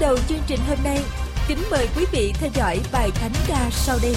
Đầu chương trình hôm nay, kính mời quý vị theo dõi bài thánh ca sau đây.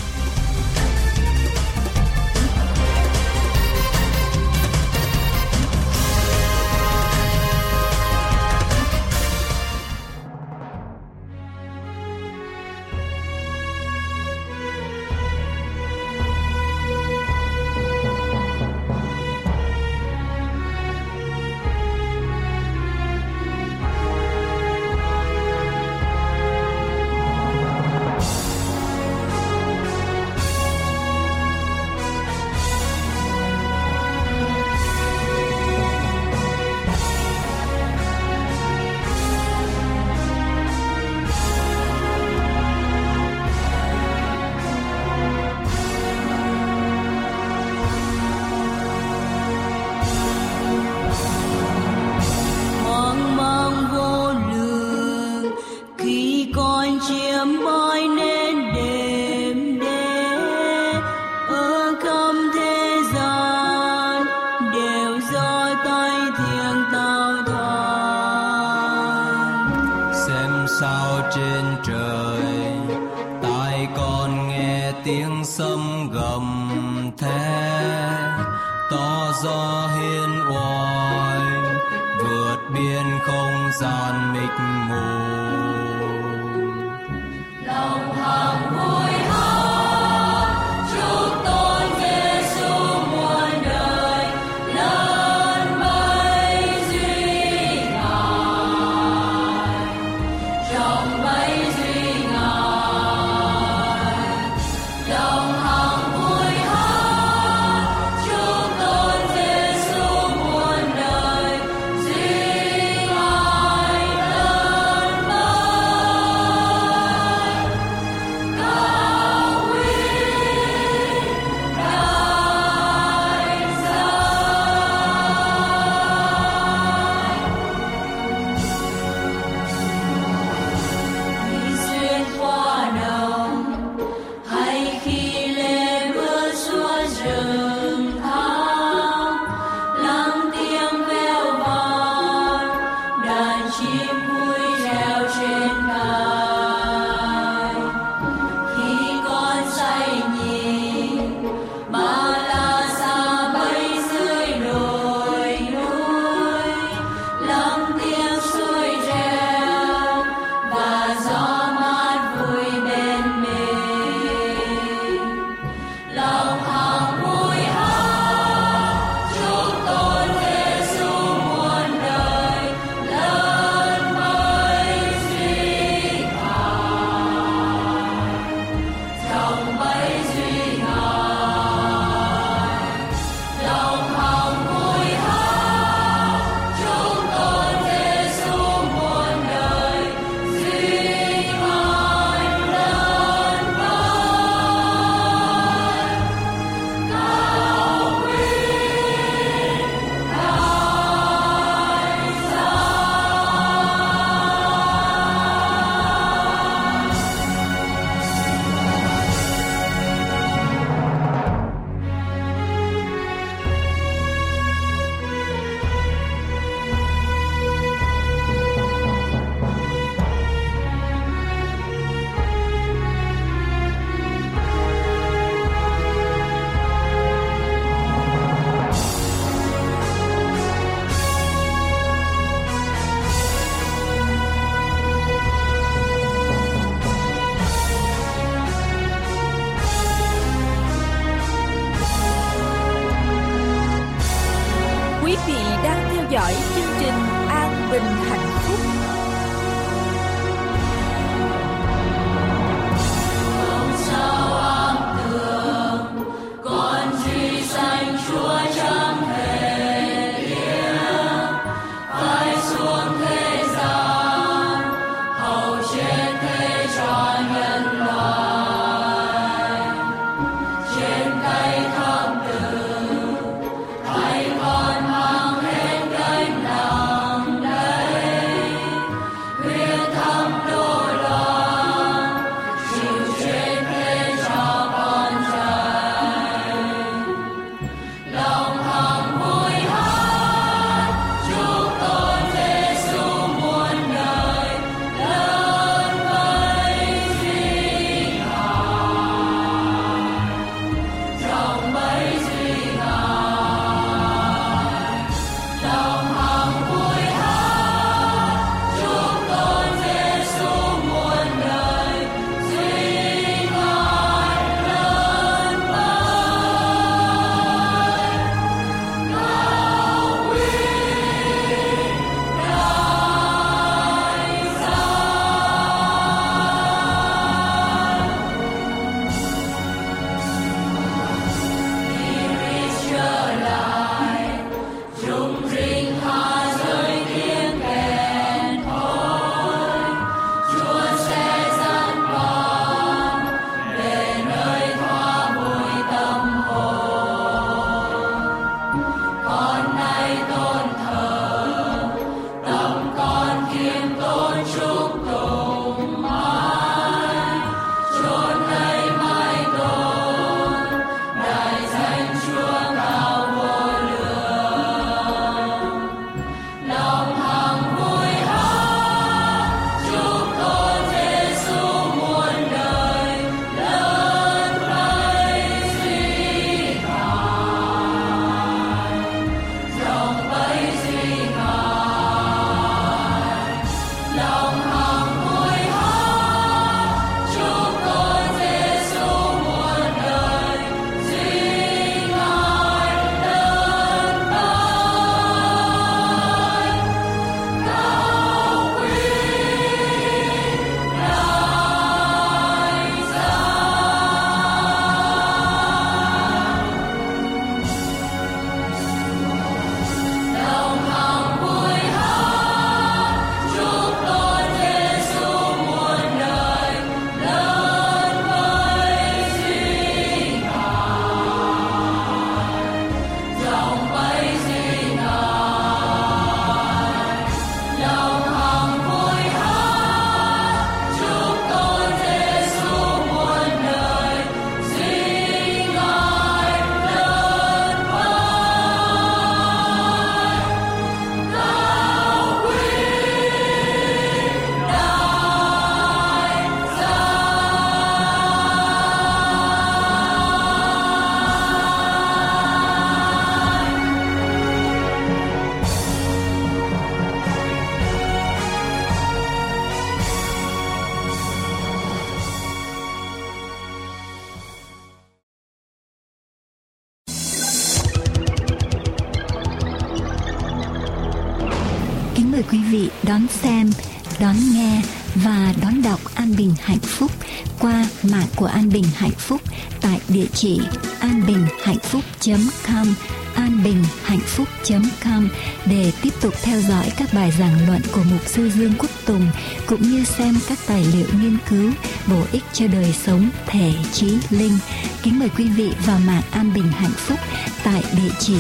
Xem các tài liệu nghiên cứu bổ ích cho đời sống, thể trí, linh. Kính mời quý vị vào mạng An Bình Hạnh Phúc tại địa chỉ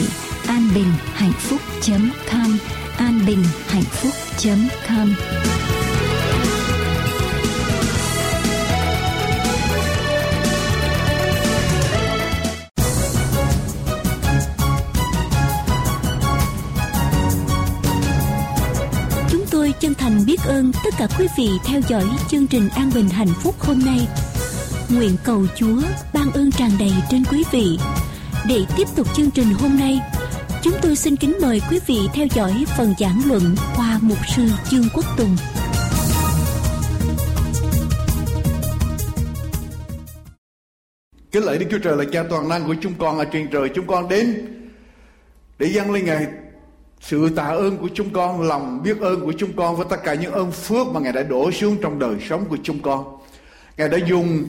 anbinhhạnhphúc.com anbinhhạnhphúc.com chân thành biết ơn tất cả quý vị theo dõi chương trình An Bình Hạnh Phúc hôm nay. Nguyện cầu Chúa ban ơn tràn đầy trên quý vị. Để tiếp tục chương trình hôm nay, chúng tôi xin kính mời quý vị theo dõi phần giảng luận qua mục sư trương Quốc Tùng. Kính lạy Đức Chúa Trời là cha toàn năng của chúng con ở trên trời. Chúng con đến để dâng lên Ngài sự tạ ơn của chúng con, lòng biết ơn của chúng con và tất cả những ơn phước mà Ngài đã đổ xuống trong đời sống của chúng con. Ngài đã dùng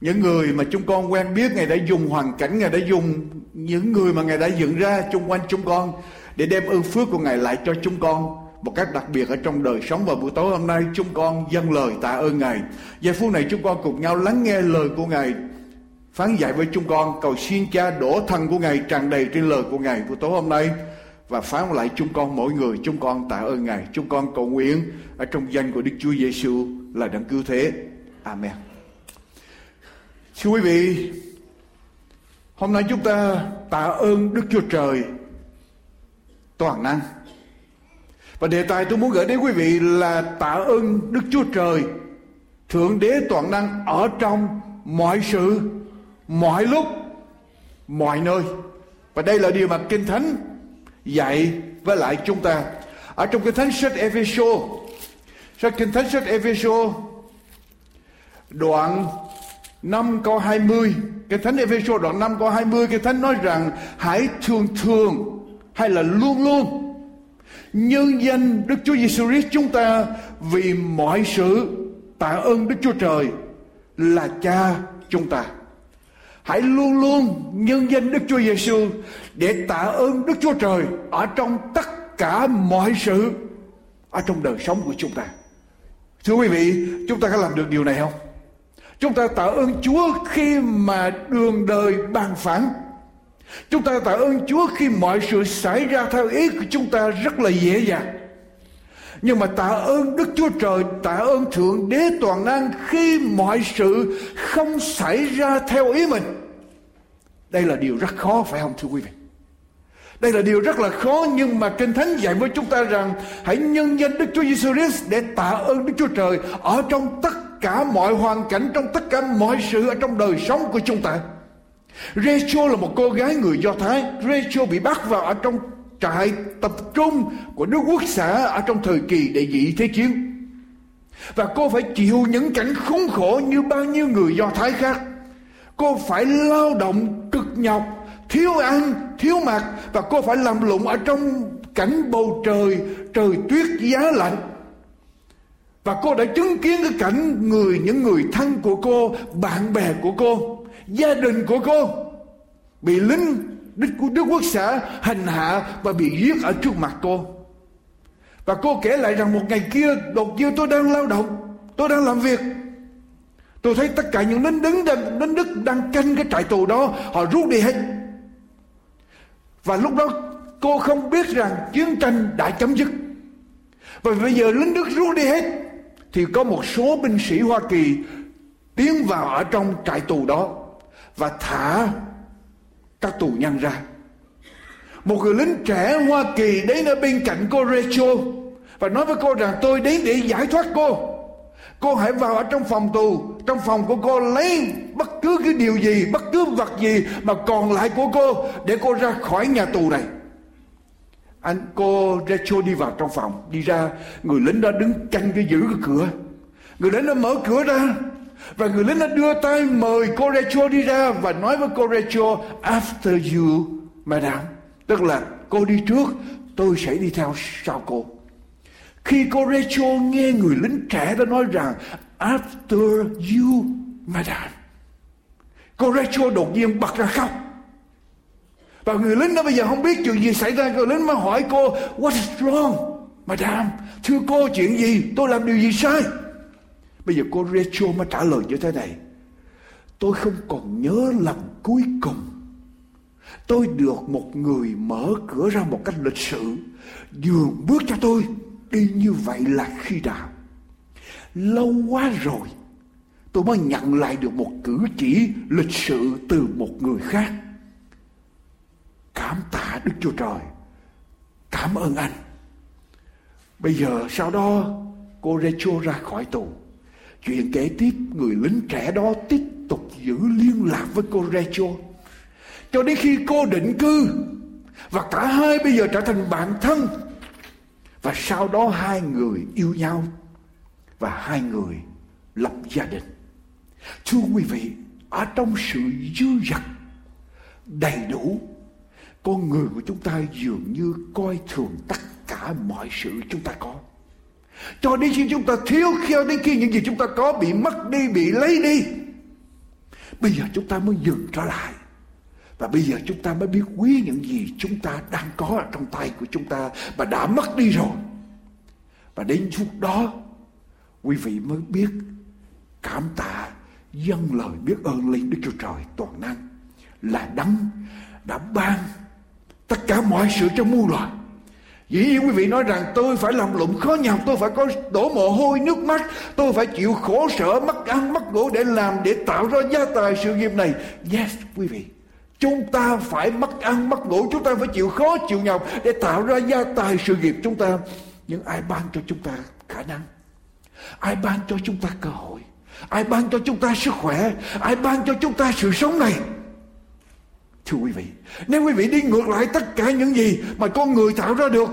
những người mà chúng con quen biết, Ngài đã dùng hoàn cảnh, Ngài đã dùng những người mà Ngài đã dựng ra chung quanh chúng con để đem ơn phước của Ngài lại cho chúng con một cách đặc biệt ở trong đời sống và buổi tối hôm nay chúng con dâng lời tạ ơn Ngài. Giây phút này chúng con cùng nhau lắng nghe lời của Ngài phán dạy với chúng con cầu xin cha đổ thân của Ngài tràn đầy trên lời của Ngài buổi tối hôm nay và phán lại chúng con mỗi người chúng con tạ ơn Ngài. Chúng con cầu nguyện ở trong danh của Đức Chúa Giêsu là đấng cứu thế. Amen. Thưa quý vị, hôm nay chúng ta tạ ơn Đức Chúa Trời toàn năng. Và đề tài tôi muốn gửi đến quý vị là tạ ơn Đức Chúa Trời Thượng Đế toàn năng ở trong mọi sự, mọi lúc, mọi nơi. Và đây là điều mà Kinh Thánh dạy với lại chúng ta. Ở trong cái Thánh sách Epheso, sách Kinh Thánh sách Epheso đoạn 5 câu 20 cái Thánh Epheso đoạn 5 câu 20 cái Thánh nói rằng hãy thường thường hay là luôn luôn nhân danh Đức Chúa Giêsu Christ chúng ta vì mọi sự tạ ơn Đức Chúa Trời là Cha chúng ta. Hãy luôn luôn nhân danh Đức Chúa Giêsu để tạ ơn Đức Chúa Trời ở trong tất cả mọi sự ở trong đời sống của chúng ta. Thưa quý vị, chúng ta có làm được điều này không? Chúng ta tạ ơn Chúa khi mà đường đời bàn phẳng. Chúng ta tạ ơn Chúa khi mọi sự xảy ra theo ý của chúng ta rất là dễ dàng. Nhưng mà tạ ơn Đức Chúa Trời, tạ ơn Thượng Đế Toàn Năng khi mọi sự không xảy ra theo ý mình. Đây là điều rất khó phải không thưa quý vị? Đây là điều rất là khó nhưng mà Kinh Thánh dạy với chúng ta rằng hãy nhân danh Đức Chúa Giêsu Christ để tạ ơn Đức Chúa Trời ở trong tất cả mọi hoàn cảnh, trong tất cả mọi sự ở trong đời sống của chúng ta. Rachel là một cô gái người Do Thái. Rachel bị bắt vào ở trong trại tập trung của Đức Quốc xã ở trong thời kỳ đệ nhị thế chiến. Và cô phải chịu những cảnh khốn khổ như bao nhiêu người Do Thái khác. Cô phải lao động cực nhọc, thiếu ăn, thiếu mặc và cô phải làm lụng ở trong cảnh bầu trời, trời tuyết giá lạnh. Và cô đã chứng kiến cái cảnh người, những người thân của cô, bạn bè của cô, gia đình của cô bị lính Đức, Đức Quốc xã hành hạ và bị giết ở trước mặt cô. Và cô kể lại rằng một ngày kia đột nhiên tôi đang lao động, tôi đang làm việc. Tôi thấy tất cả những lính đứng đang, lính Đức đang canh cái trại tù đó, họ rút đi hết. Và lúc đó cô không biết rằng chiến tranh đã chấm dứt. Và bây giờ lính Đức rút đi hết thì có một số binh sĩ Hoa Kỳ tiến vào ở trong trại tù đó và thả các tù nhân ra một người lính trẻ Hoa Kỳ đến ở bên cạnh cô Rachel và nói với cô rằng tôi đến để giải thoát cô cô hãy vào ở trong phòng tù. Trong phòng của cô lấy bất cứ cái điều gì, bất cứ vật gì mà còn lại của cô để cô ra khỏi nhà tù này. Anh, cô Rachel đi vào trong phòng. Đi ra, người lính đó đứng canh cái giữ cái cửa. Người lính đó mở cửa ra và người lính đã đưa tay mời cô Rachel đi ra và nói với cô Rachel, after you, madam. Tức là, cô đi trước, tôi sẽ đi theo sau cô khi cô Rachel nghe người lính trẻ đó nói rằng, after you, madam. Cô Rachel đột nhiên bật ra khóc. Và người lính đó bây giờ không biết chuyện gì xảy ra. Người lính mới hỏi cô, what is wrong, madam? Thưa cô, chuyện gì? Tôi làm điều gì sai? Bây giờ cô Rachel mới trả lời như thế này. Tôi không còn nhớ lần cuối cùng tôi được một người mở cửa ra một cách lịch sự, nhường bước cho tôi đi như vậy là khi nào lâu quá rồi, tôi mới nhận lại được một cử chỉ lịch sự từ một người khác cảm tạ đức chúa trời cảm ơn anh bây giờ sau đó, cô Rachel ra khỏi tù Chuyện kể tiếp, người lính trẻ đó tiếp tục giữ liên lạc với cô Rachel. Cho đến khi cô định cư, và cả hai bây giờ trở thành bạn thân. Và sau đó hai người yêu nhau và hai người lập gia đình. Thưa quý vị, ở trong sự dư dật đầy đủ, con người của chúng ta dường như coi thường tất cả mọi sự chúng ta có. Cho đến khi chúng ta thiếu cho đến khi những gì chúng ta có bị mất đi, bị lấy đi. Bây giờ chúng ta mới dừng trở lại. Và bây giờ chúng ta mới biết quý những gì chúng ta đang có ở trong tay của chúng ta và đã mất đi rồi. Và đến lúc đó, quý vị mới biết cảm tạ dâng lời biết ơn lên Đức Chúa Trời toàn năng là đấng đã ban tất cả mọi sự cho muôn loài Dĩ nhiên quý vị nói rằng tôi phải làm lụng khó nhọc, tôi phải có đổ mồ hôi nước mắt, tôi phải chịu khổ sở, mất ăn, mất ngủ để làm, để tạo ra gia tài sự nghiệp này. Yes, quý vị. Chúng ta phải mất ăn, mất ngủ, chúng ta phải chịu khó, chịu nhọc để tạo ra gia tài sự nghiệp chúng ta. Nhưng ai ban cho chúng ta khả năng? Ai ban cho chúng ta cơ hội? Ai ban cho chúng ta sức khỏe? Ai ban cho chúng ta sự sống này? Thưa quý vị, nếu quý vị đi ngược lại tất cả những gì mà con người tạo ra được,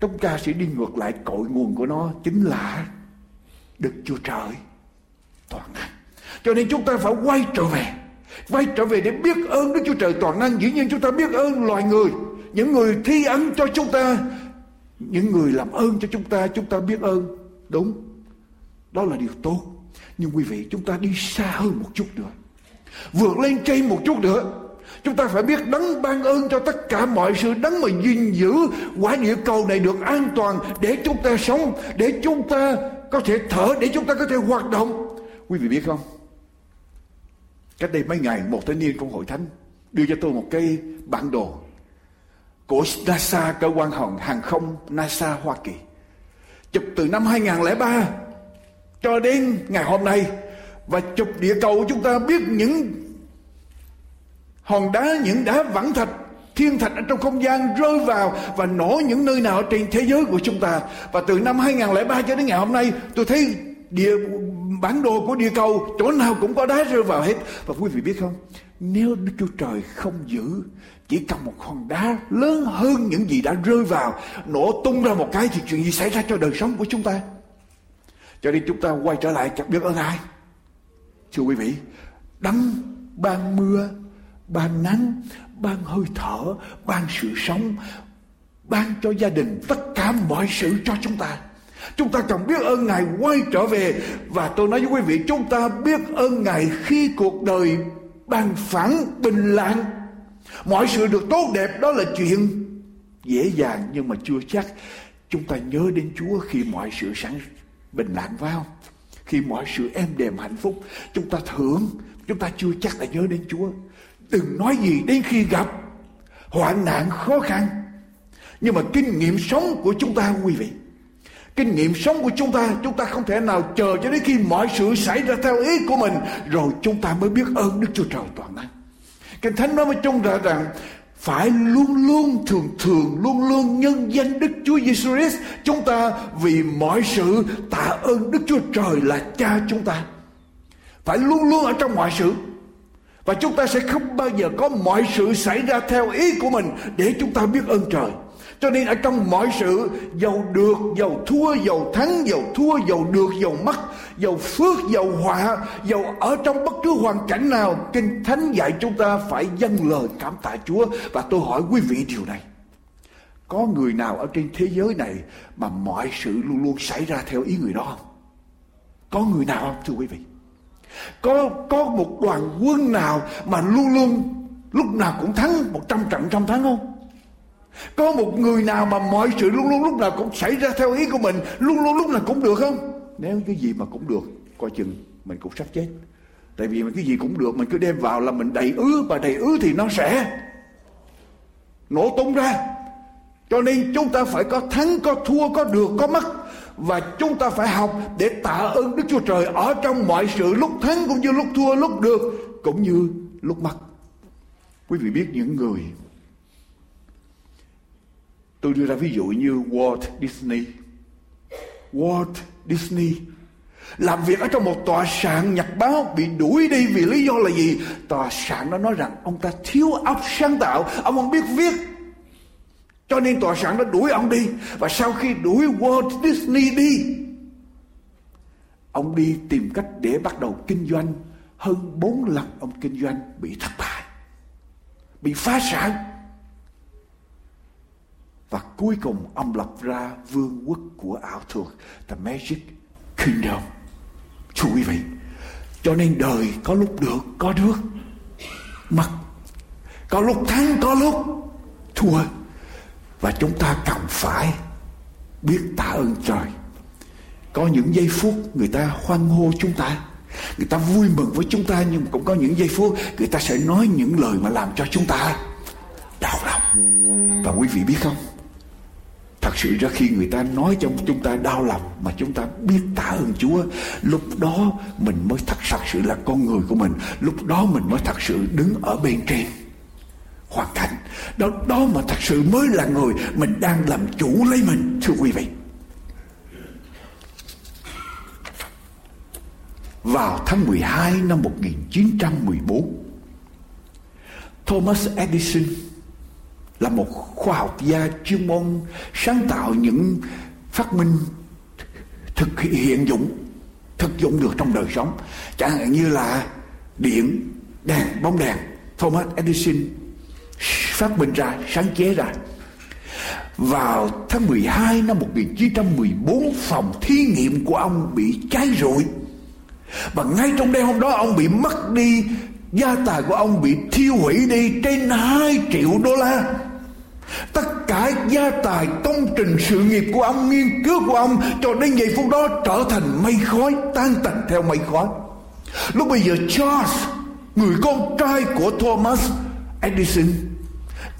chúng ta sẽ đi ngược lại cội nguồn của nó chính là Đức Chúa Trời toàn năng. Cho nên chúng ta phải quay trở về, quay trở về để biết ơn Đức Chúa Trời toàn năng. Dĩ nhiên chúng ta biết ơn loài người, những người thi ân cho chúng ta, những người làm ơn cho chúng ta, chúng ta biết ơn. Đúng, đó là điều tốt. Nhưng quý vị chúng ta đi xa hơn một chút nữa. Vượt lên trên một chút nữa Chúng ta phải biết đấng ban ơn cho tất cả mọi sự đấng mà gìn giữ quả địa cầu này được an toàn để chúng ta sống, để chúng ta có thể thở, để chúng ta có thể hoạt động. Quý vị biết không? Cách đây mấy ngày một thanh niên trong hội thánh đưa cho tôi một cái bản đồ của NASA, cơ quan hòn hàng không NASA Hoa Kỳ. Chụp từ năm 2003 cho đến ngày hôm nay và chụp địa cầu chúng ta biết những hòn đá những đá vẳng thạch thiên thạch ở trong không gian rơi vào và nổ những nơi nào trên thế giới của chúng ta và từ năm 2003 cho đến ngày hôm nay tôi thấy địa bản đồ của địa cầu, chỗ nào cũng có đá rơi vào hết. Và quý vị biết không? Nếu Đức Chúa Trời không giữ, chỉ cầm một hòn đá lớn hơn những gì đã rơi vào, nổ tung ra một cái thì chuyện gì xảy ra cho đời sống của chúng ta? Cho nên chúng ta quay trở lại chắc biết ơn ai. Thưa quý vị, đấng ban mưa, ban nắng, ban hơi thở, ban sự sống, ban cho gia đình tất cả mọi sự cho chúng ta chúng ta cần biết ơn ngài quay trở về. Và tôi nói với quý vị, chúng ta biết ơn ngài khi cuộc đời bằng phẳng, bình lặng. Mọi sự được tốt đẹp, đó là chuyện dễ dàng, nhưng mà chưa chắc. Chúng ta nhớ đến chúa khi mọi sự sẵn bình lặng vào khi mọi sự êm đềm hạnh phúc. Chúng ta thưởng, chúng ta chưa chắc là nhớ đến chúa. Đừng nói gì đến khi gặp hoạn nạn khó khăn. Nhưng mà kinh nghiệm sống của chúng ta, quý vị kinh nghiệm sống của chúng ta chúng ta không thể nào chờ cho đến khi mọi sự xảy ra theo ý của mình, rồi chúng ta mới biết ơn đức chúa trời toàn năng. Kinh thánh nói với chúng ta rằng, phải luôn luôn thường thường, luôn luôn nhân danh Đức Chúa Giêsu Christ chúng ta vì mọi sự tạ ơn Đức Chúa Trời là Cha chúng ta. Phải luôn luôn ở trong mọi sự. Và chúng ta sẽ không bao giờ có mọi sự xảy ra theo ý của mình để chúng ta biết ơn trời cho nên ở trong mọi sự, giàu được, giàu thua, giàu thắng, giàu thua, giàu được, giàu mất, giàu phước, giàu họa, giàu ở trong bất cứ hoàn cảnh nào, kinh thánh dạy chúng ta phải dâng lời cảm tạ chúa. Và tôi hỏi quý vị điều này. Có người nào ở trên thế giới này mà mọi sự luôn luôn xảy ra theo ý người đó không? Có người nào không, thưa quý vị? Có có một đoàn quân nào mà luôn luôn lúc nào cũng thắng, một trăm trận trăm thắng không? Có một người nào mà mọi sự luôn luôn lúc nào cũng xảy ra theo ý của mình, luôn luôn lúc nào cũng được không? Nếu cái gì mà cũng được, coi chừng mình cũng sắp chết. Tại vì mà cái gì cũng được, mình cứ đem vào là mình đầy ứ, và đầy ứ thì nó sẽ nổ tung ra. Cho nên chúng ta phải có thắng, có thua, có được, có mất. Và chúng ta phải học để tạ ơn Đức Chúa Trời ở trong mọi sự, lúc thắng cũng như lúc thua, lúc được, cũng như lúc mất. Quý vị biết những người Tôi đưa ra ví dụ như Walt Disney. Walt Disney làm việc ở trong một tòa soạn nhật báo bị đuổi đi vì lý do là gì? Tòa soạn nó nói rằng ông ta thiếu óc sáng tạo, ông không biết viết. Cho nên tòa soạn đã đuổi ông đi. Và sau khi đuổi Walt Disney đi, ông đi tìm cách để bắt đầu kinh doanh. Hơn bốn lần ông kinh doanh bị thất bại, bị phá sản và cuối cùng ông lập ra vương quốc của ảo thuật, The Magic Kingdom. Thưa quý vị, Cho nên đời có lúc được, có được Mất Có lúc thắng, có lúc thua. Và chúng ta cần phải biết tạ ơn trời. Có những giây phút người ta hoan hô chúng ta, Người ta vui mừng với chúng ta, Nhưng cũng có những giây phút Người ta sẽ nói những lời mà làm cho chúng ta đau lòng. Và quý vị biết không? Thật sự ra khi người ta nói cho chúng ta đau lòng mà chúng ta biết tạ ơn Chúa, lúc đó mình mới thật thật sự là con người của mình, lúc đó mình mới thật sự đứng ở bên trên hoàn cảnh đó đó mà thật sự mới là người mình đang làm chủ lấy mình, thưa quý vị. Vào tháng 12 năm 1914 Thomas Edison là một khoa học gia chuyên môn sáng tạo những phát minh thực hiện dụng, thực dụng được trong đời sống. Chẳng hạn như là điện, đèn, bóng đèn, Thomas Edison phát minh ra, sáng chế ra. Vào tháng 12 năm 1914 phòng thí nghiệm của ông bị cháy rụi. Và ngay trong đêm hôm đó, ông bị mất đi, gia tài của ông bị thiêu hủy đi trên 2 triệu đô la. Tất cả gia tài, công trình, sự nghiệp của ông, Nghiên cứu của ông, Cho đến giây phút đó trở thành mây khói, Tan tành theo mây khói. Lúc bây giờ Charles, Người con trai của Thomas Edison,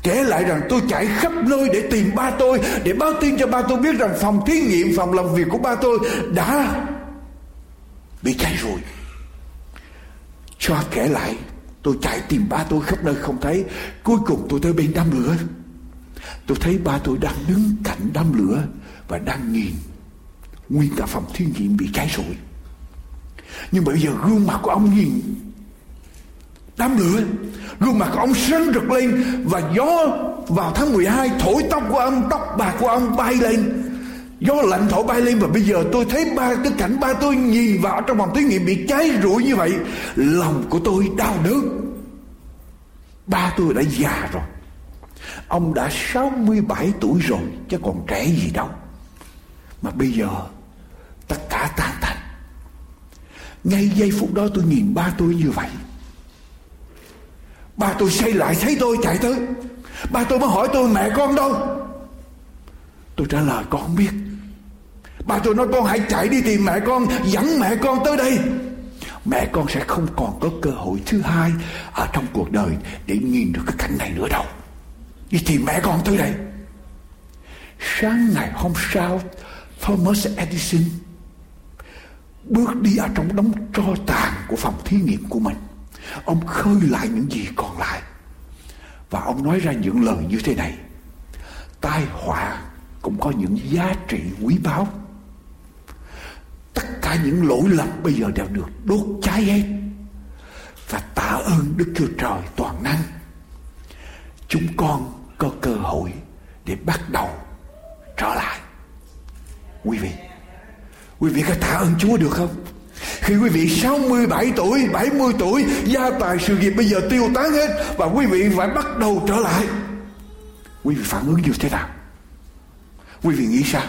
Kể lại rằng tôi chạy khắp nơi để tìm ba tôi, Để báo tin cho ba tôi biết rằng phòng thí nghiệm, Phòng làm việc của ba tôi đã bị cháy rồi. Cho kể lại, Tôi chạy tìm ba tôi khắp nơi không thấy, Cuối cùng tôi tới bên đám lửa. Tôi thấy ba tôi đang đứng cạnh đám lửa và đang nhìn. Nguyên cả phòng thí nghiệm bị cháy rụi. Nhưng bây giờ gương mặt của ông nhìn. Đám lửa, gương mặt của ông sáng rực lên và gió vào tháng 12 thổi tóc của ông, tóc bạc của ông bay lên. Gió lạnh thổi bay lên và bây giờ tôi thấy ba, cái cảnh ba tôi nhìn vào trong phòng thí nghiệm bị cháy rụi như vậy, lòng của tôi đau đớn. Ba tôi đã già rồi ông đã 67 tuổi rồi, chứ còn trẻ gì đâu. Mà bây giờ, tất cả tan thành. Ngay giây phút đó tôi nhìn ba tôi như vậy. Ba tôi xây lại thấy tôi chạy tới. Ba tôi mới hỏi tôi, mẹ con đâu? Tôi trả lời, con không biết. Ba tôi nói, con hãy chạy đi tìm mẹ con, dẫn mẹ con tới đây. Mẹ con sẽ không còn có cơ hội thứ hai ở trong cuộc đời để nhìn được cái cảnh này nữa đâu đi tìm mẹ con tới đây. Sáng ngày hôm sau, Thomas Edison bước đi ở trong đống tro tàn của phòng thí nghiệm của mình. Ông khơi lại những gì còn lại. Và ông nói ra những lời như thế này. Tai họa cũng có những giá trị quý báu. Tất cả những lỗi lầm bây giờ đều được đốt cháy hết. Và tạ ơn đức chúa trời toàn năng. Chúng con có cơ hội để bắt đầu trở lại quý vị quý vị có tạ ơn chúa được không khi quý vị 67 tuổi, 70 tuổi, gia tài sự nghiệp bây giờ tiêu tán hết và quý vị phải bắt đầu trở lại. Quý vị phản ứng như thế nào? Quý vị nghĩ sao?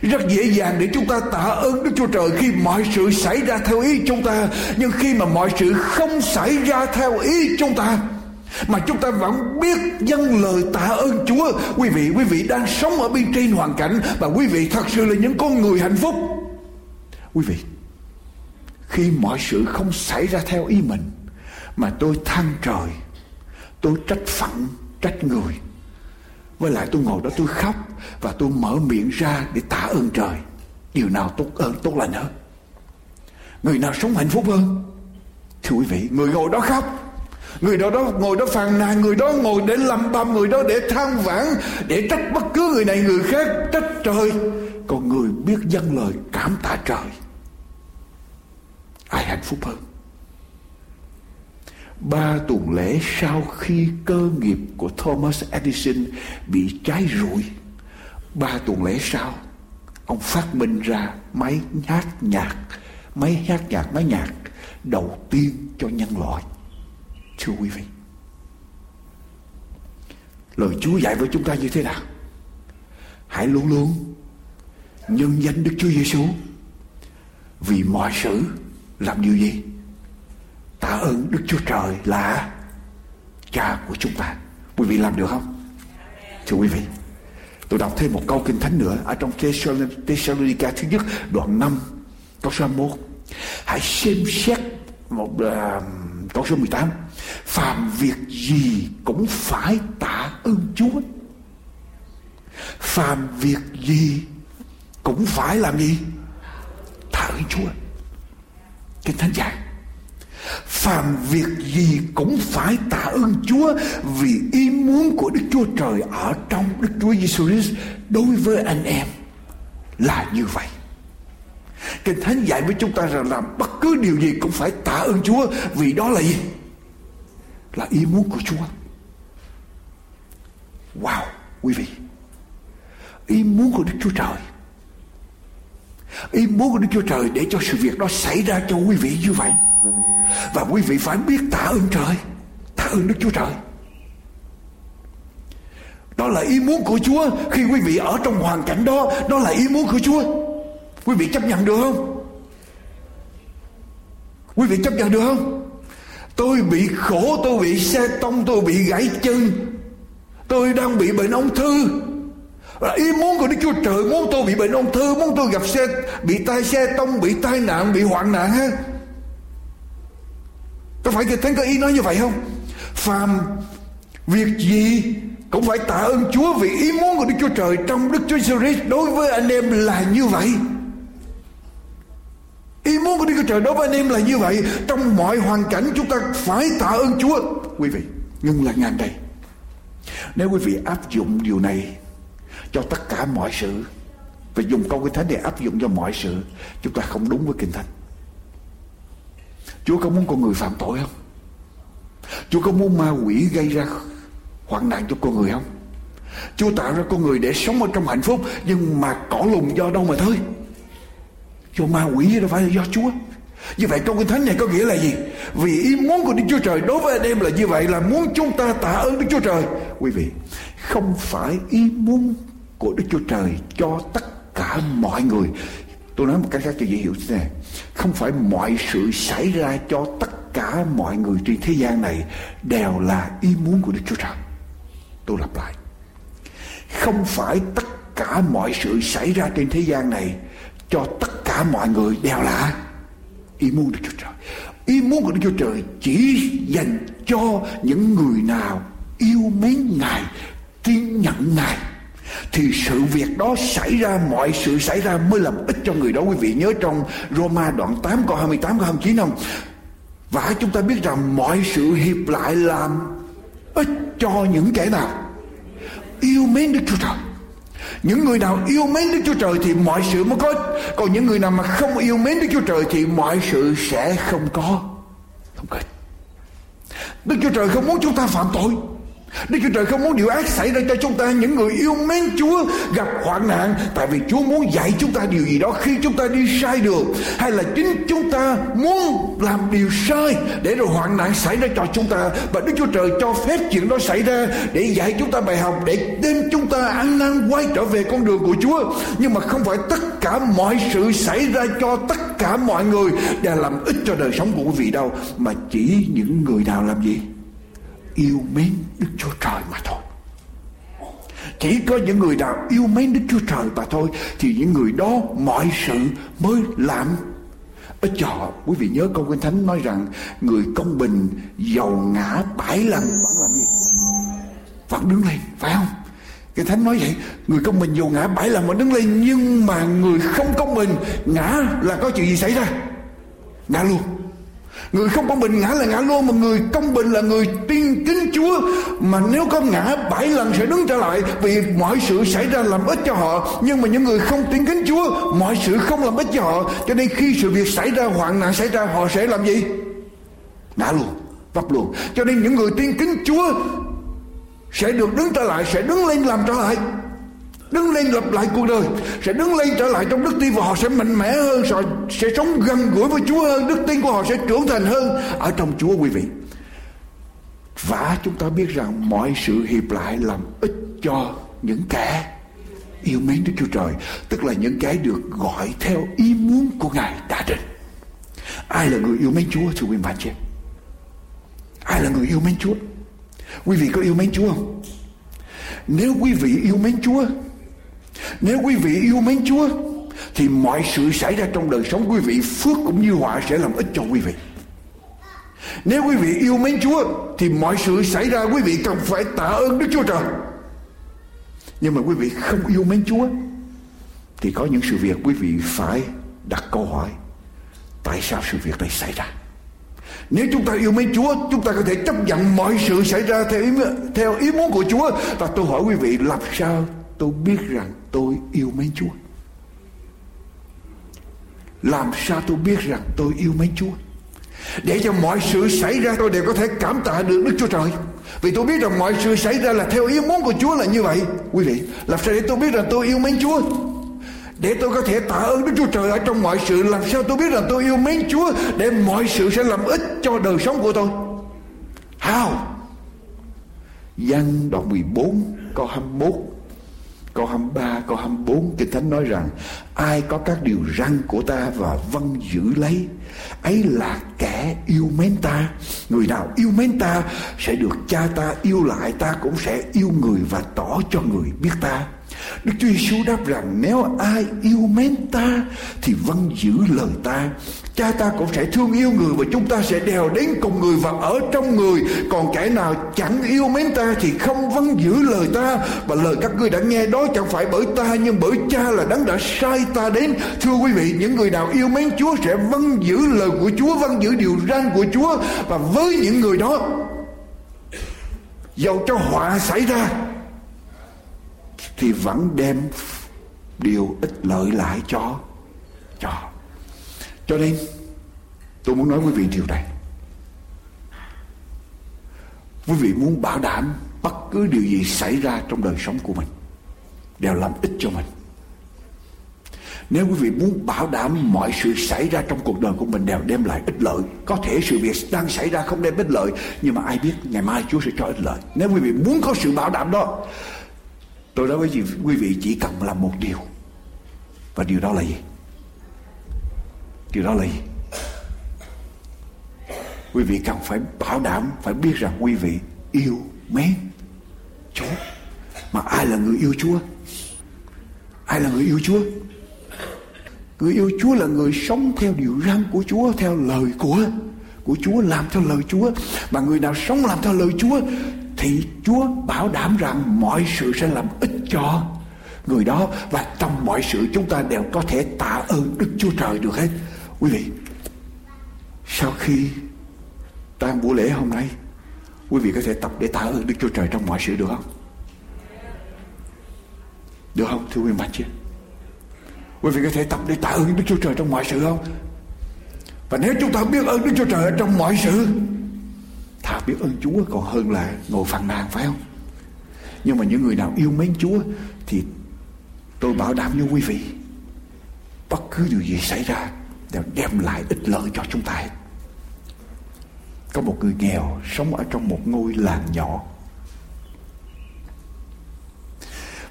Rất dễ dàng để chúng ta tạ ơn Đức Chúa Trời khi mọi sự xảy ra theo ý chúng ta. Nhưng khi mà mọi sự không xảy ra theo ý chúng ta, mà chúng ta vẫn biết dâng lời tạ ơn Chúa. Quý vị, quý vị đang sống ở bên trên hoàn cảnh và quý vị thật sự là những con người hạnh phúc. Quý vị, khi mọi sự không xảy ra theo ý mình mà tôi than trời, tôi trách phận, trách người. Với lại tôi ngồi đó tôi khóc và tôi mở miệng ra để tạ ơn trời. Điều nào tốt ơn tốt lành hơn? Người nào sống hạnh phúc hơn? Thưa quý vị, người ngồi đó khóc Người đó đó ngồi đó phàn nàn Người đó ngồi để lầm bầm Người đó để than vãn Để trách bất cứ người này người khác Trách trời. Còn người biết dâng lời cảm tạ trời Ai hạnh phúc hơn? Ba tuần lễ sau khi cơ nghiệp của Thomas Edison bị cháy rụi Ba tuần lễ sau Ông phát minh ra máy hát nhạc Máy hát nhạc, máy nhạc đầu tiên cho nhân loại. Thưa quý vị Lời Chúa dạy với chúng ta như thế nào? Hãy luôn luôn Nhân danh Đức Chúa Giêsu Vì mọi sự Làm điều gì? Tạ ơn Đức Chúa Trời là Cha của chúng ta. Quý vị làm được không? Thưa quý vị Tôi đọc thêm một câu kinh thánh nữa Ở trong Thessalonica thứ nhất Đoạn 5 Câu số 1 Hãy xem xét một uh, câu số 18 Phạm việc gì cũng phải tạ ơn Chúa. Phạm việc gì cũng phải làm gì? Tạ ơn Chúa. Kinh Thánh dạy Phạm việc gì cũng phải tạ ơn Chúa vì ý muốn của Đức Chúa Trời ở trong Đức Chúa Giêsu Christ đối với anh em là như vậy. Kinh Thánh dạy với chúng ta rằng là bất cứ điều gì cũng phải tạ ơn Chúa vì đó là gì? Là ý muốn của Chúa. Wow, quý vị. Ý muốn của Đức Chúa Trời. Ý muốn của Đức Chúa Trời để cho sự việc đó xảy ra cho quý vị như vậy. Và quý vị phải biết tạ ơn trời Tạ ơn Đức Chúa Trời Đó là ý muốn của Chúa Khi quý vị ở trong hoàn cảnh đó Đó là ý muốn của Chúa Quý vị chấp nhận được không? Quý vị chấp nhận được không? Tôi bị khổ, Tôi bị xe tông, Tôi bị gãy chân. Tôi đang bị bệnh ung thư. Là ý muốn của Đức Chúa Trời, muốn tôi bị bệnh ung thư, muốn tôi gặp xe, bị tai xe tông, bị tai nạn, bị hoạn nạn ha có phải Kinh Thánh có ý nói như vậy không? Phàm việc gì cũng phải tạ ơn Chúa vì ý muốn của Đức Chúa Trời trong Đức Chúa Jesus đối với anh em là như vậy. Ý muốn của Đức Chúa Trời đối với anh em là như vậy. Trong mọi hoàn cảnh chúng ta phải tạ ơn Chúa. Quý vị, ngưng lại ngàn đây. Nếu quý vị áp dụng điều này cho tất cả mọi sự và dùng câu kinh thánh để áp dụng cho mọi sự chúng ta không đúng với kinh thánh Chúa có muốn con người phạm tội không Chúa có muốn ma quỷ gây ra hoạn nạn cho con người không Chúa tạo ra con người để sống ở trong hạnh phúc Nhưng mà cỏ lùng do đâu mà thôi Do ma quỷ đâu phải là do Chúa. Như vậy trong kinh thánh này có nghĩa là gì? Vì ý muốn của Đức Chúa Trời đối với anh em là như vậy, Là muốn chúng ta tạ ơn Đức Chúa Trời. Quý vị, Không phải ý muốn của Đức Chúa Trời Cho tất cả mọi người. Tôi nói một cách khác cho dễ hiểu thế này. Không phải mọi sự xảy ra cho tất cả mọi người trên thế gian này Đều là ý muốn của Đức Chúa Trời. Tôi lặp lại. Không phải tất cả mọi sự xảy ra trên thế gian này Cho tất cả mọi người đều là ý muốn Đức Chúa Trời. Ý muốn của Đức Chúa Trời chỉ dành cho những người nào yêu mến Ngài tin nhận Ngài. Thì sự việc đó xảy ra, mọi sự xảy ra mới làm ích cho người đó. Quý vị nhớ trong Roma đoạn 8 câu 28 câu 29 không? Và chúng ta biết rằng mọi sự hiệp lại làm ích cho những kẻ nào yêu mến Đức Chúa Trời những người nào yêu mến Đức Chúa Trời thì mọi sự mới có. Còn những người nào mà không yêu mến Đức Chúa Trời thì mọi sự sẽ không có. Không có. Đức Chúa Trời không muốn chúng ta phạm tội. Đức Chúa Trời không muốn điều ác xảy ra cho chúng ta. Những người yêu mến Chúa gặp hoạn nạn Tại vì Chúa muốn dạy chúng ta điều gì đó Khi chúng ta đi sai đường, Hay là chính chúng ta muốn làm điều sai Để rồi hoạn nạn xảy ra cho chúng ta. Và Đức Chúa Trời cho phép chuyện đó xảy ra Để dạy chúng ta bài học, Để đem chúng ta ăn năn quay trở về con đường của Chúa. Nhưng mà không phải tất cả mọi sự xảy ra cho tất cả mọi người Để làm ích cho đời sống của quý vị đâu, Mà chỉ những người nào làm gì? Yêu mến Đức Chúa Trời mà thôi. Chỉ có những người nào yêu mến Đức Chúa Trời mà thôi thì những người đó mọi sự mới làm ít cho họ. Quý vị nhớ câu Kinh Thánh nói rằng người công bình giàu ngã bảy lần vẫn làm gì? Vẫn đứng lên, phải không? kinh Thánh nói vậy Người công bình giàu ngã bảy lần mà đứng lên Nhưng mà người không công bình Ngã là có chuyện gì xảy ra Ngã luôn Người không công bình ngã là ngã luôn Mà người công bình là người tin kính Chúa. Mà nếu có ngã, bảy lần sẽ đứng trở lại, Vì mọi sự xảy ra làm ích cho họ. Nhưng mà những người không tin kính Chúa, Mọi sự không làm ích cho họ. Cho nên khi sự việc xảy ra, hoạn nạn xảy ra, Họ sẽ làm gì? Ngã luôn, Vấp luôn. Cho nên những người tin kính Chúa Sẽ được đứng trở lại, Sẽ đứng lên làm trở lại đứng lên lập lại cuộc đời. Sẽ đứng lên trở lại trong đức tin và họ sẽ mạnh mẽ hơn rồi sẽ sống gần gũi với Chúa hơn. Đức tin của họ sẽ trưởng thành hơn ở trong Chúa, quý vị. Và chúng ta biết rằng mọi sự hiệp lại làm ích cho những kẻ yêu mến Đức Chúa Trời, tức là những cái được gọi theo ý muốn của Ngài đã định. Ai là người yêu mến Chúa, thưa quý vị chị? Ai là người yêu mến Chúa? Quý vị có yêu mến Chúa không? Nếu quý vị yêu mến Chúa nếu quý vị yêu mến Chúa thì mọi sự xảy ra trong đời sống quý vị phước cũng như họa sẽ làm ích cho quý vị. Nếu quý vị yêu mến Chúa thì mọi sự xảy ra quý vị cần phải tạ ơn Đức Chúa Trời. Nhưng mà quý vị không yêu mến Chúa thì có những sự việc quý vị phải đặt câu hỏi tại sao sự việc này xảy ra. Nếu chúng ta yêu mến Chúa, chúng ta có thể chấp nhận mọi sự xảy ra theo ý, theo ý muốn của Chúa. Và tôi hỏi quý vị làm sao tôi biết rằng tôi yêu mến Chúa? Làm sao tôi biết rằng tôi yêu mến Chúa? Để cho mọi sự xảy ra tôi đều có thể cảm tạ được Đức Chúa Trời. Vì tôi biết rằng mọi sự xảy ra là theo ý muốn của Chúa là như vậy. Quý vị, làm sao để tôi biết rằng tôi yêu mến Chúa? Để tôi có thể tạ ơn Đức Chúa Trời ở trong mọi sự Làm sao tôi biết rằng tôi yêu mến Chúa Để mọi sự sẽ làm ích cho đời sống của tôi How Giăng đoạn 14 câu 21 Câu 23, câu 24 Kinh Thánh nói rằng Ai có các điều răn của ta và vâng giữ lấy Ấy là kẻ yêu mến ta. Người nào yêu mến ta Sẽ được cha ta yêu lại Ta cũng sẽ yêu người và tỏ cho người biết ta. Đức Chúa Giêsu đáp rằng nếu ai yêu mến ta thì vâng giữ lời ta. Cha ta cũng sẽ thương yêu người và chúng ta sẽ đèo đến cùng người và ở trong người. Còn kẻ nào chẳng yêu mến ta thì không vâng giữ lời ta. Và lời các ngươi đã nghe đó chẳng phải bởi ta nhưng bởi cha là đấng đã sai ta đến. Thưa quý vị, những người nào yêu mến Chúa sẽ vâng giữ lời của Chúa, vâng giữ điều răn của Chúa. Và với những người đó, dầu cho họa xảy ra thì vẫn đem điều ích lợi lại cho cho. Cho nên, tôi muốn nói quý vị điều này. Quý vị muốn bảo đảm bất cứ điều gì xảy ra trong đời sống của mình, đều làm ích cho mình. Nếu quý vị muốn bảo đảm mọi sự xảy ra trong cuộc đời của mình đều đem lại ích lợi, Có thể sự việc đang xảy ra không đem ích lợi, Nhưng mà ai biết ngày mai Chúa sẽ cho ích lợi. Nếu quý vị muốn có sự bảo đảm đó Tôi nói với quý vị chỉ cần làm một điều Và điều đó là gì? Điều đó là gì? Quý vị cần phải bảo đảm Phải biết rằng quý vị yêu mến Chúa Mà ai là người yêu Chúa? Ai là người yêu Chúa? Người yêu Chúa là người sống theo điều răn của Chúa, theo lời của của Chúa, làm theo lời Chúa. Mà người nào sống làm theo lời Chúa thì Chúa bảo đảm rằng mọi sự sẽ làm ích cho người đó và trong mọi sự chúng ta đều có thể tạ ơn Đức Chúa Trời được hết. Quý vị, sau khi tan buổi lễ hôm nay, quý vị có thể tập để tạ ơn Đức Chúa Trời trong mọi sự được không? Được không thưa quý mạch chứ? Quý vị có thể tập để tạ ơn Đức Chúa Trời trong mọi sự không? Và nếu chúng ta biết ơn Đức Chúa Trời trong mọi sự Thà biết ơn Chúa còn hơn là ngồi phàn nàn, phải không? Nhưng mà những người nào yêu mến Chúa Thì tôi bảo đảm với quý vị, Bất cứ điều gì xảy ra Đều đem lại ích lợi cho chúng ta Có một người nghèo Sống ở trong một ngôi làng nhỏ.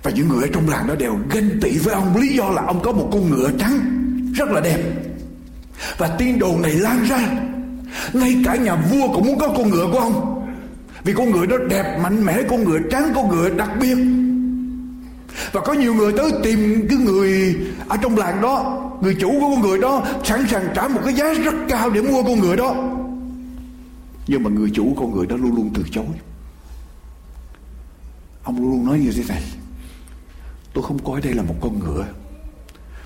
Và những người ở trong làng đó đều ganh tị với ông. Lý do là ông có một con ngựa trắng, Rất là đẹp. Và tin đồn này lan ra. Ngay cả nhà vua cũng muốn có con ngựa của ông. Vì con ngựa đó đẹp, mạnh mẽ, Con ngựa trắng con ngựa đặc biệt. Và có nhiều người tới tìm cái người Ở trong làng đó, Người chủ của con ngựa đó, Sẵn sàng trả một cái giá rất cao để mua con ngựa đó. Nhưng mà người chủ con ngựa đó luôn luôn từ chối. Ông luôn luôn nói như thế này, Tôi không coi đây là một con ngựa,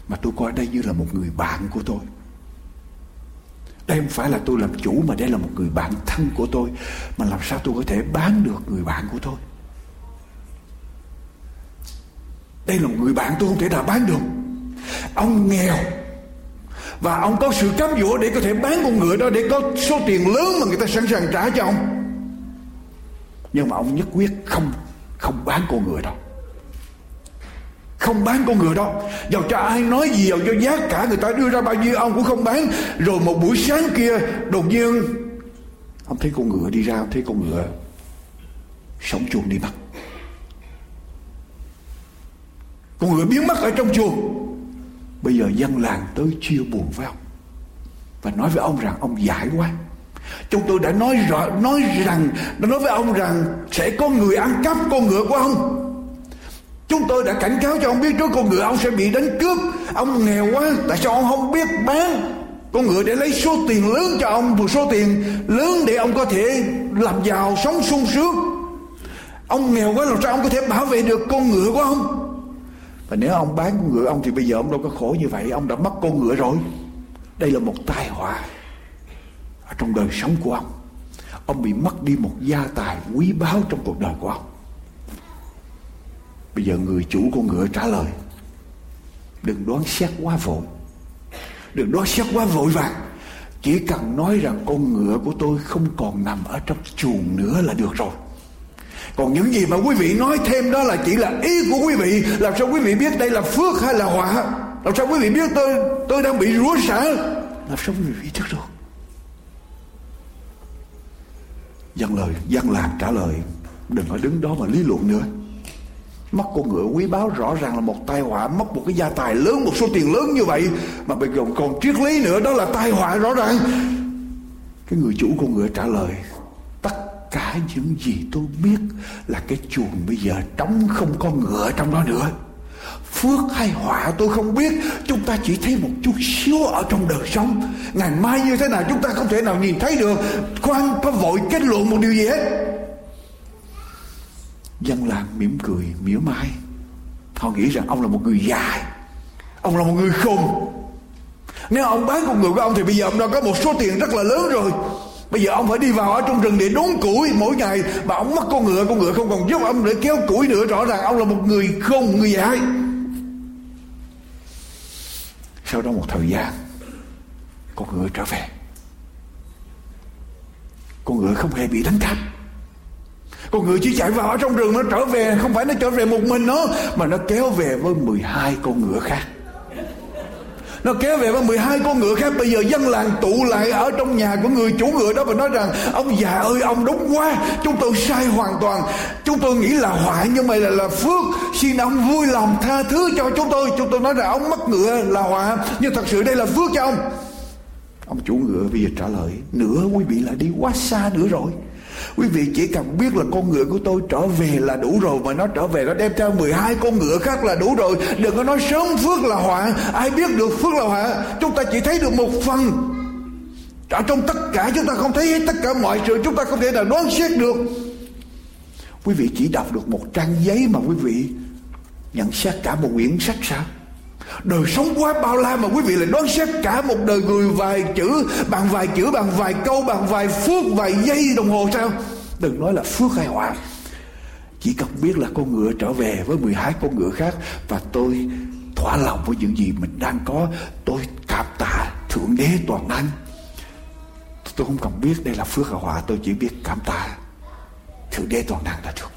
Mà tôi coi đây như là một người bạn của tôi. Đây không phải là tôi làm chủ Mà đây là một người bạn thân của tôi. Mà làm sao tôi có thể bán được người bạn của tôi? Đây là một người bạn tôi không thể nào bán được. Ông nghèo. Và ông có sự cám dỗ để có thể bán con ngựa đó Để có số tiền lớn mà người ta sẵn sàng trả cho ông. Nhưng mà ông nhất quyết không Không bán con ngựa đâu không bán con ngựa đó Dầu cho ai nói gì Dầu cho giá cả người ta đưa ra bao nhiêu Ông cũng không bán. Rồi một buổi sáng kia, Đột nhiên, Ông thấy con ngựa đi ra, Ông thấy con ngựa Sống chuồng đi mất Con ngựa biến mất ở trong chuồng. Bây giờ dân làng tới chia buồn với ông Và nói với ông rằng Ông giải quá. Chúng tôi đã nói rõ, nói rằng, đã nói với ông rằng sẽ có người ăn cắp con ngựa của ông. Chúng tôi đã cảnh cáo cho ông biết trước con ngựa ông sẽ bị đánh cướp. Ông nghèo quá, Tại sao ông không biết bán? Con ngựa để lấy số tiền lớn cho ông, Một số tiền lớn để ông có thể làm giàu sống sung sướng. Ông nghèo quá, làm sao ông có thể bảo vệ được con ngựa của ông? Và nếu ông bán con ngựa ông Thì bây giờ ông đâu có khổ như vậy, Ông đã mất con ngựa rồi. Đây là một tai họa ở Trong đời sống của ông. Ông bị mất đi một gia tài quý báu trong cuộc đời của ông. Bây giờ người chủ con ngựa trả lời. Đừng đoán xét quá vội. Đừng đoán xét quá vội vàng. Chỉ cần nói rằng con ngựa của tôi không còn nằm ở trong chuồng nữa là được rồi. Còn những gì mà quý vị nói thêm đó là chỉ là ý của quý vị. Làm sao quý vị biết đây là phước hay là họa? Làm sao quý vị biết tôi tôi đang bị rủa xả Làm sao quý vị biết được? Dân lời, dân làng trả lời. Đừng có đứng đó mà lý luận nữa mất con ngựa quý báu rõ ràng là một tai họa. Mất một cái gia tài lớn, một số tiền lớn như vậy. Mà bây giờ còn triết lý nữa, đó là tai họa rõ ràng. Cái người chủ con ngựa trả lời, tất cả những gì tôi biết là cái chuồng bây giờ trống không có ngựa trong đó nữa. Phước hay họa tôi không biết. Chúng ta chỉ thấy một chút xíu ở trong đời sống. Ngày mai như thế nào chúng ta không thể nào nhìn thấy được. Khoan có vội kết luận một điều gì hết dân làng mỉm cười, mỉa mai. Họ nghĩ rằng ông là một người già ông là một người khùng. Nếu ông bán con người của ông thì bây giờ ông đã có một số tiền rất là lớn rồi. Bây giờ ông phải đi vào ở trong rừng để đốn củi mỗi ngày mà ông mất con ngựa con ngựa không còn giúp ông để kéo củi nữa. Rõ ràng ông là một người khùng, người dại sau đó một thời gian, con ngựa trở về. Con ngựa không hề bị đánh cắp con ngựa chỉ chạy vào ở trong rừng nó trở về không phải nó trở về một mình nó mà nó kéo về với 12 con ngựa khác. Nó kéo về với 12 con ngựa khác bây giờ dân làng tụ lại ở trong nhà của người chủ ngựa đó và nói rằng ông già ơi ông đúng quá chúng tôi sai hoàn toàn. Chúng tôi nghĩ là họa nhưng mà là, là phước. Xin ông vui lòng tha thứ cho chúng tôi. Chúng tôi nói rằng ông mất ngựa là họa nhưng thật sự đây là phước cho ông. Ông chủ ngựa bây giờ trả lời nữa quý vị là đi quá xa nữa rồi. Quý vị chỉ cần biết là con ngựa của tôi trở về là đủ rồi Mà nó trở về, nó đem theo 12 con ngựa khác là đủ rồi. Đừng có nói sớm phước là họa. Ai biết được phước là họa? Chúng ta chỉ thấy được một phần. Ở trong tất cả chúng ta không thấy hết tất cả mọi sự, Chúng ta không thể nào đoán xét được. Quý vị chỉ đọc được một trang giấy mà quý vị nhận xét cả một quyển sách sao? Đời sống quá bao la mà quý vị lại đoán xét cả một đời người vài chữ Bằng vài chữ, bằng vài câu, bằng vài phút, vài giây đồng hồ sao? Đừng nói là phước hay họa. Chỉ cần biết là con ngựa trở về với 12 con ngựa khác Và tôi thỏa lòng với những gì mình đang có Tôi cảm tạ Thượng Đế toàn năng. Tôi không cần biết đây là phước hay họa Tôi chỉ biết cảm tạ Thượng Đế toàn năng là được.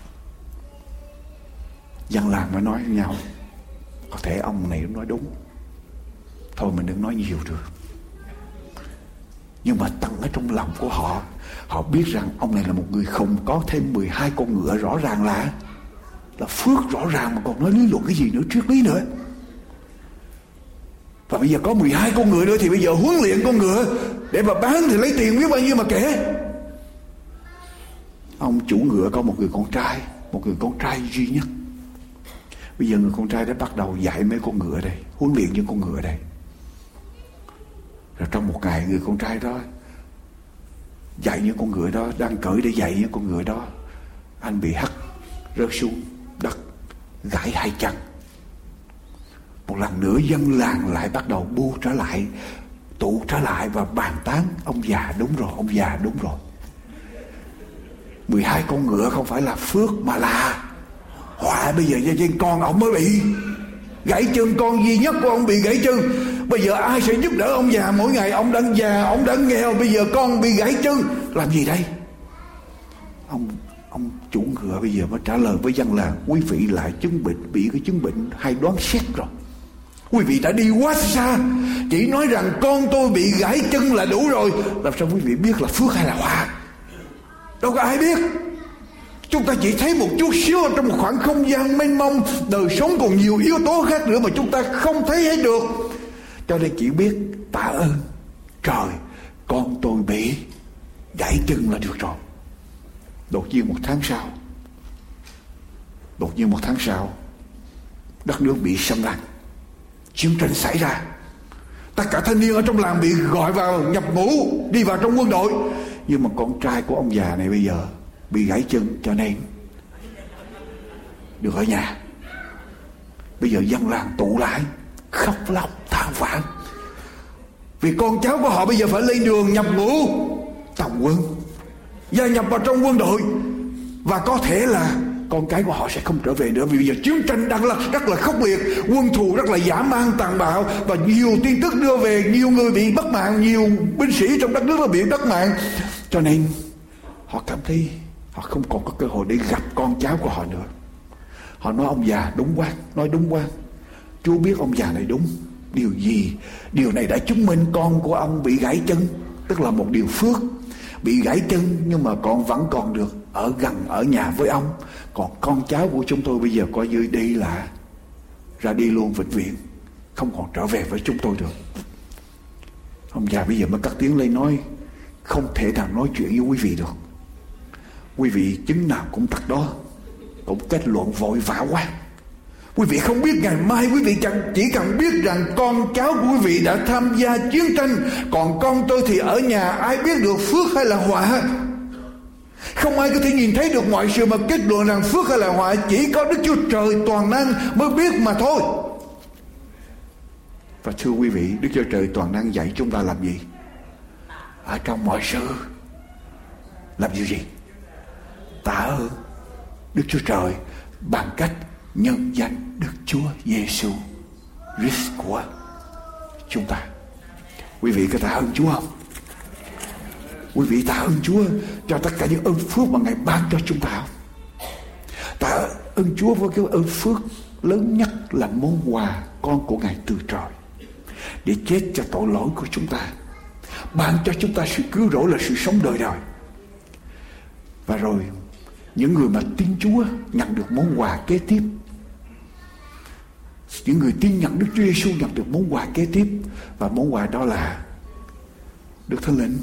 Dân làng mới nói với nhau có thể ông này nói đúng. Thôi mình đừng nói nhiều được. Nhưng mà tận ở trong lòng của họ họ biết rằng ông này là một người không có thêm 12 con ngựa rõ ràng là là phước rõ ràng mà còn nói lý luận cái gì nữa, triết lý nữa. Và bây giờ có 12 con ngựa nữa thì bây giờ huấn luyện con ngựa để mà bán thì lấy tiền biết bao nhiêu mà kể. Ông chủ ngựa có một người con trai, một người con trai duy nhất. Bây giờ người con trai đã bắt đầu dạy mấy con ngựa đây, Huấn luyện những con ngựa đây. Rồi trong một ngày người con trai đó Dạy những con ngựa đó, Đang cởi để dạy những con ngựa đó. Anh bị hắt, Rớt xuống đất, Gãy hai chân. Một lần nữa dân làng lại bắt đầu bu trở lại, Tụ trở lại và bàn tán, Ông già đúng rồi, Ông già đúng rồi. 12 con ngựa không phải là phước mà là họa bây giờ gia trên con ông mới bị gãy chân, con duy nhất của ông bị gãy chân. Bây giờ ai sẽ giúp đỡ ông già? Mỗi ngày ông đang già, ông đang nghèo, bây giờ con bị gãy chân. Làm gì đây? Ông ông chủ ngựa bây giờ mới trả lời với dân làng. Quý vị lại chứng bệnh, bị cái chứng bệnh hay đoán xét rồi. Quý vị đã đi quá xa, chỉ nói rằng con tôi bị gãy chân là đủ rồi. Làm sao quý vị biết là phước hay là họa? Đâu có ai biết. Chúng ta chỉ thấy một chút xíu trong một khoảng không gian mênh mông. Đời sống còn nhiều yếu tố khác nữa mà chúng ta không thấy hết được. Cho nên chỉ biết tạ ơn. Trời, con tôi bị gãy chân là được rồi. Đột nhiên một tháng sau, Đột nhiên một tháng sau, Đất nước bị xâm lăng. Chiến tranh xảy ra. Tất cả thanh niên ở trong làng bị gọi vào nhập ngũ, Đi vào trong quân đội. Nhưng mà con trai của ông già này bây giờ bị gãy chân cho nên. Được ở nhà. Bây giờ dân làng tụ lại, khóc lóc than vãn vì con cháu của họ bây giờ phải lên đường nhập ngũ tập quân, gia nhập vào trong quân đội. Và có thể là con cái của họ sẽ không trở về nữa, vì bây giờ chiến tranh đang là rất là khốc liệt, quân thù rất là giả man tàn bạo, và nhiều tin tức đưa về, nhiều người bị mất mạng, nhiều binh sĩ trong đất nước đã bị mất mạng. Cho nên, họ cảm thấy họ không còn có cơ hội để gặp con cháu của họ nữa. Họ nói, ông già, đúng quá, nói đúng quá. Chúa biết ông già này đúng. Điều gì? Điều này đã chứng minh con của ông bị gãy chân, tức là một điều phước. Bị gãy chân, nhưng mà con vẫn còn được ở gần, ở nhà với ông. Còn con cháu của chúng tôi bây giờ coi như đi là ra đi luôn vĩnh viễn, không còn trở về với chúng tôi được. Ông già bây giờ mới cắt tiếng lên nói, không thể nào nói chuyện với quý vị được quý vị chứng nào cũng thật đó cũng kết luận vội vã quá quý vị không biết ngày mai quý vị chẳng chỉ cần biết rằng con cháu của quý vị đã tham gia chiến tranh còn con tôi thì ở nhà ai biết được phước hay là họa không ai có thể nhìn thấy được mọi sự mà kết luận rằng phước hay là họa chỉ có Đức Chúa Trời toàn năng mới biết mà thôi. Và thưa quý vị, Đức Chúa Trời toàn năng dạy chúng ta làm gì? Ở trong mọi sự làm gì gì? Tạ ơn Đức Chúa Trời bằng cách nhân danh Đức Chúa Giêsu Christ của chúng ta. Quý vị có tạ ơn Chúa không? quý vị tạ ơn Chúa cho tất cả những ơn phước mà Ngài ban cho chúng ta tạ ơn Chúa với cái ơn phước lớn nhất là món quà con của Ngài từ trời để chết cho tội lỗi của chúng ta, ban cho chúng ta sự cứu rỗi là sự sống đời đời và rồi những người mà tin Chúa nhận được món quà kế tiếp những người tin nhận Đức Chúa Giêsu nhận được món quà kế tiếp và món quà đó là Đức Thánh Linh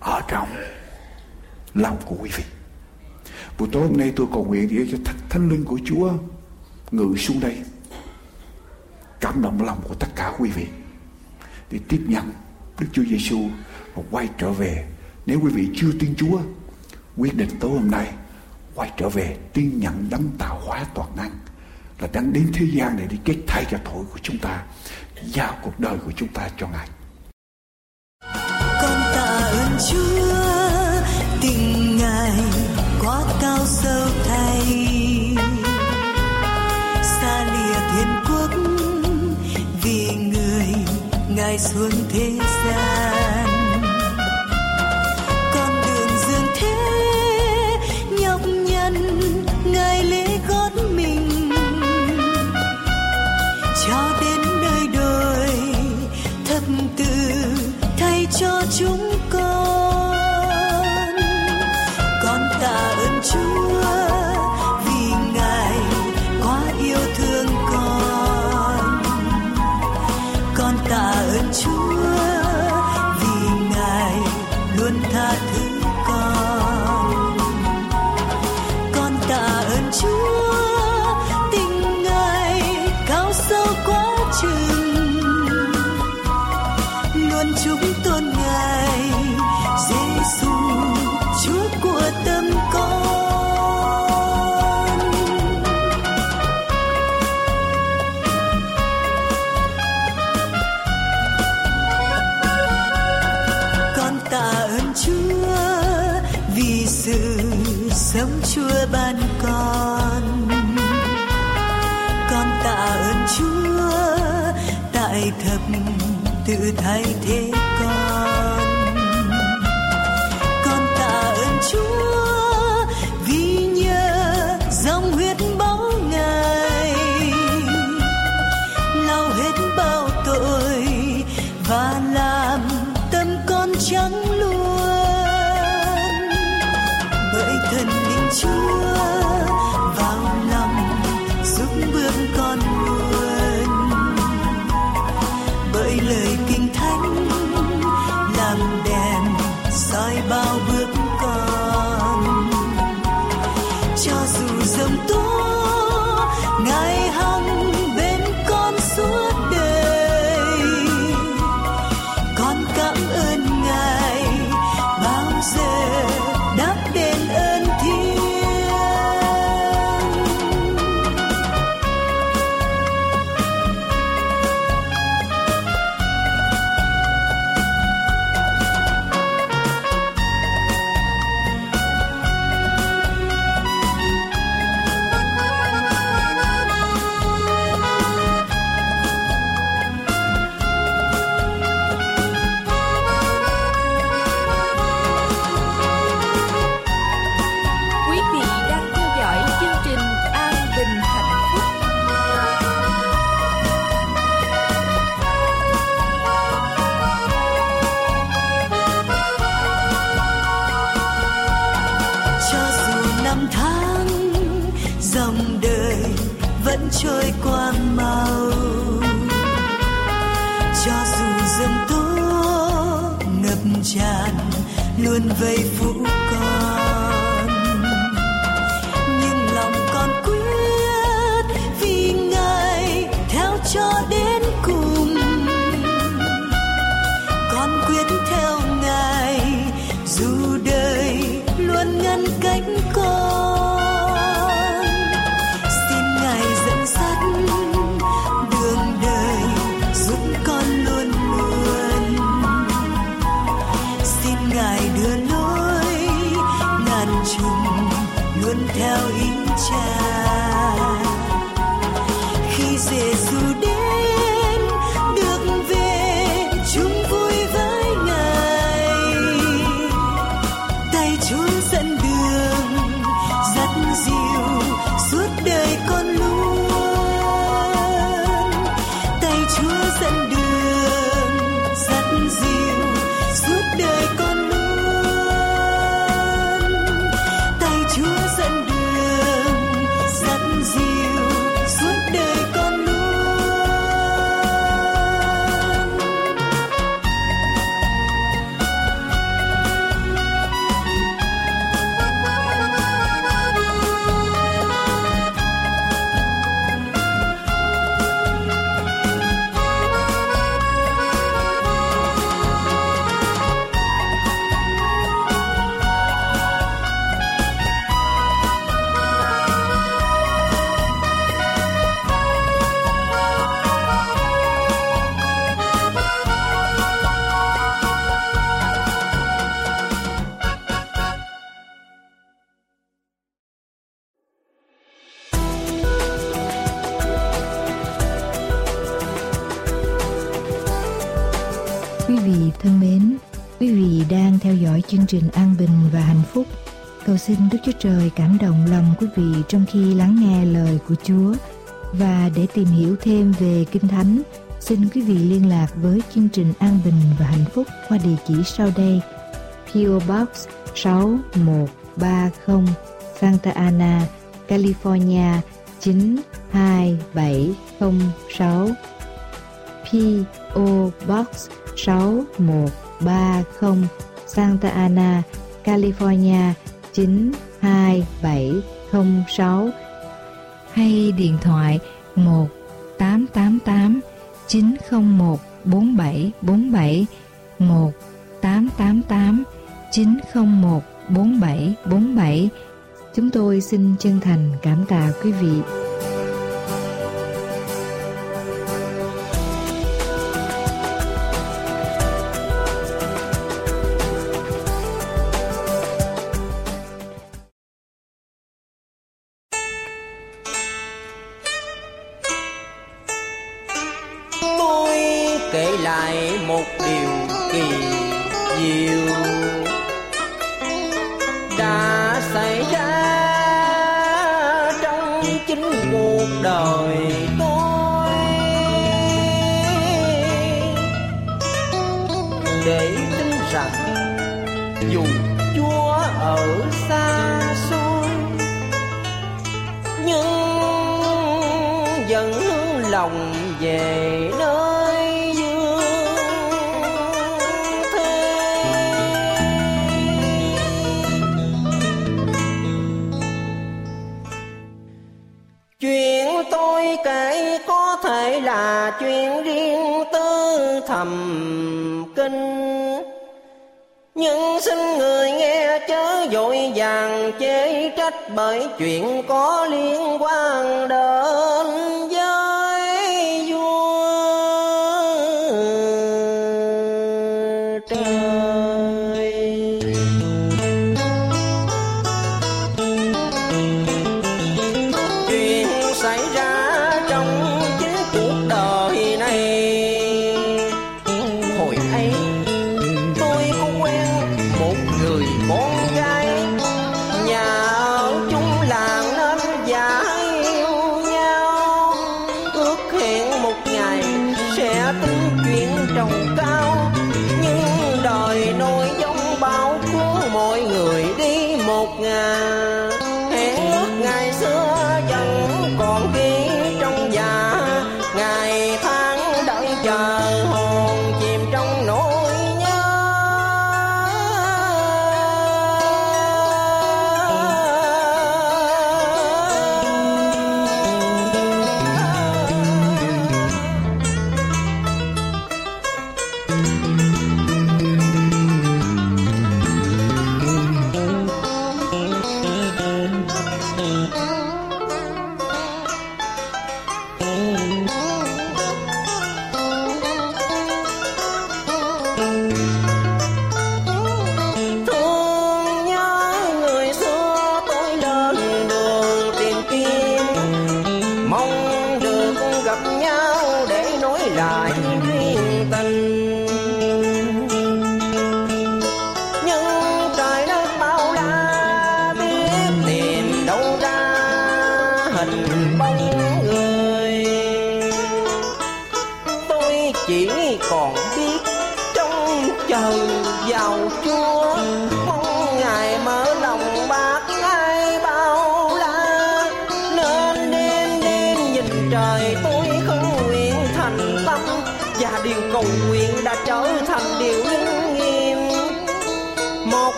ở trong lòng của quý vị. Buổi tối hôm nay tôi cầu nguyện để cho thánh, thánh linh của Chúa ngự xuống đây cảm động lòng của tất cả quý vị để tiếp nhận Đức Chúa Giêsu và quay trở về. Nếu quý vị chưa tin Chúa, quyết định tối hôm nay, quay trở về tin nhận đấng tạo hóa toàn năng, là đang đến thế gian này để kết thay cho tội của chúng ta, giao cuộc đời của chúng ta cho ngài. Con tạ ơn chúa, tình ngài quá cao sâu thay. Xa lìa thiên quốc, vì người ngài xuống thế gian thay tự thay thế Cầu xin Đức Chúa Trời cảm động lòng quý vị trong khi lắng nghe lời của Chúa. Và để tìm hiểu thêm về Kinh Thánh, xin quý vị liên lạc với chương trình An Bình và Hạnh Phúc qua địa chỉ sau đây: PO Box 6130 Santa Ana, California 92706 PO Box 6130 Santa Ana, California 92706 hay điện thoại 1 888 901 4747 1 888 901 4747 Chúng tôi xin chân thành cảm tạ quý vị. kể lại một điều kỳ diệu. thầm kinh. Nhưng xin người nghe chớ dội vàng chế trách bởi chuyện có liên quan đến. done.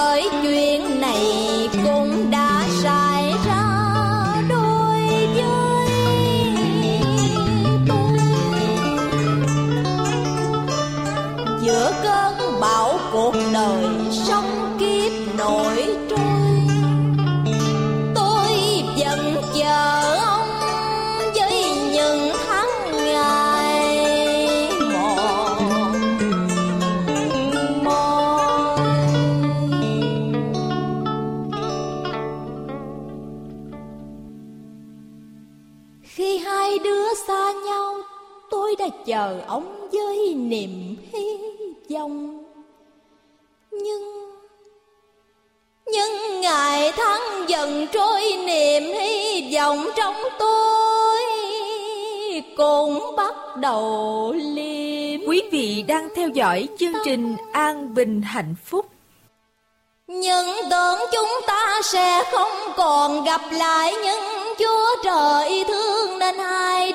với chuyện chờ ông với niềm hy vọng. Nhưng nhưng ngày tháng dần trôi niềm hy vọng trong tôi cũng bắt đầu liêm Quý vị đang theo dõi chương trình An Bình Hạnh Phúc. Nhưng tưởng chúng ta sẽ không còn gặp lại Nhưng Chúa trời thương nên hai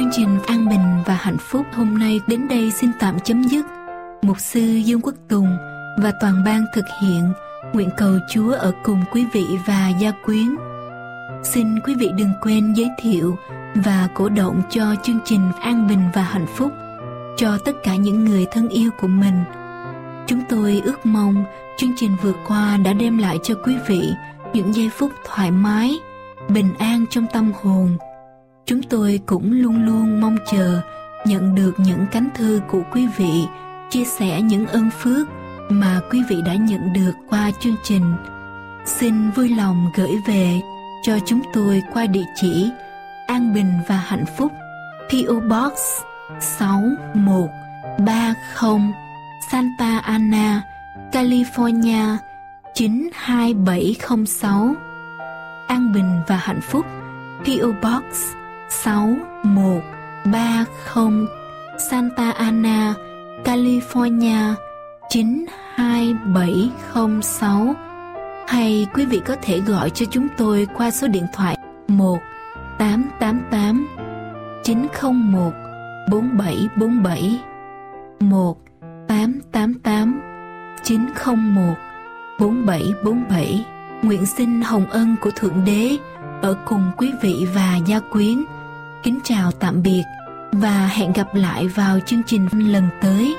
Chương trình An Bình và Hạnh Phúc hôm nay đến đây xin tạm chấm dứt. Mục sư Dương Quốc Tùng và toàn ban thực hiện nguyện cầu Chúa ở cùng quý vị và gia quyến. Xin quý vị đừng quên giới thiệu và cổ động cho chương trình An Bình và Hạnh Phúc cho tất cả những người thân yêu của mình. Chúng tôi ước mong chương trình vừa qua đã đem lại cho quý vị những giây phút thoải mái, bình an trong tâm hồn. Chúng tôi cũng luôn luôn mong chờ nhận được những cánh thư của quý vị chia sẻ những ơn phước mà quý vị đã nhận được qua chương trình. Xin vui lòng gửi về cho chúng tôi qua địa chỉ An Bình và Hạnh Phúc PO Box 6130 Santa Ana, California 92706 An Bình và Hạnh Phúc PO Box 6130 Santa Ana, California 92706 hay quý vị có thể gọi cho chúng tôi qua số điện thoại 1 888 901 4747 1 888 901 4747 Nguyện xin hồng ân của Thượng Đế ở cùng quý vị và gia quyến. Kính chào tạm biệt và hẹn gặp lại vào chương trình lần tới.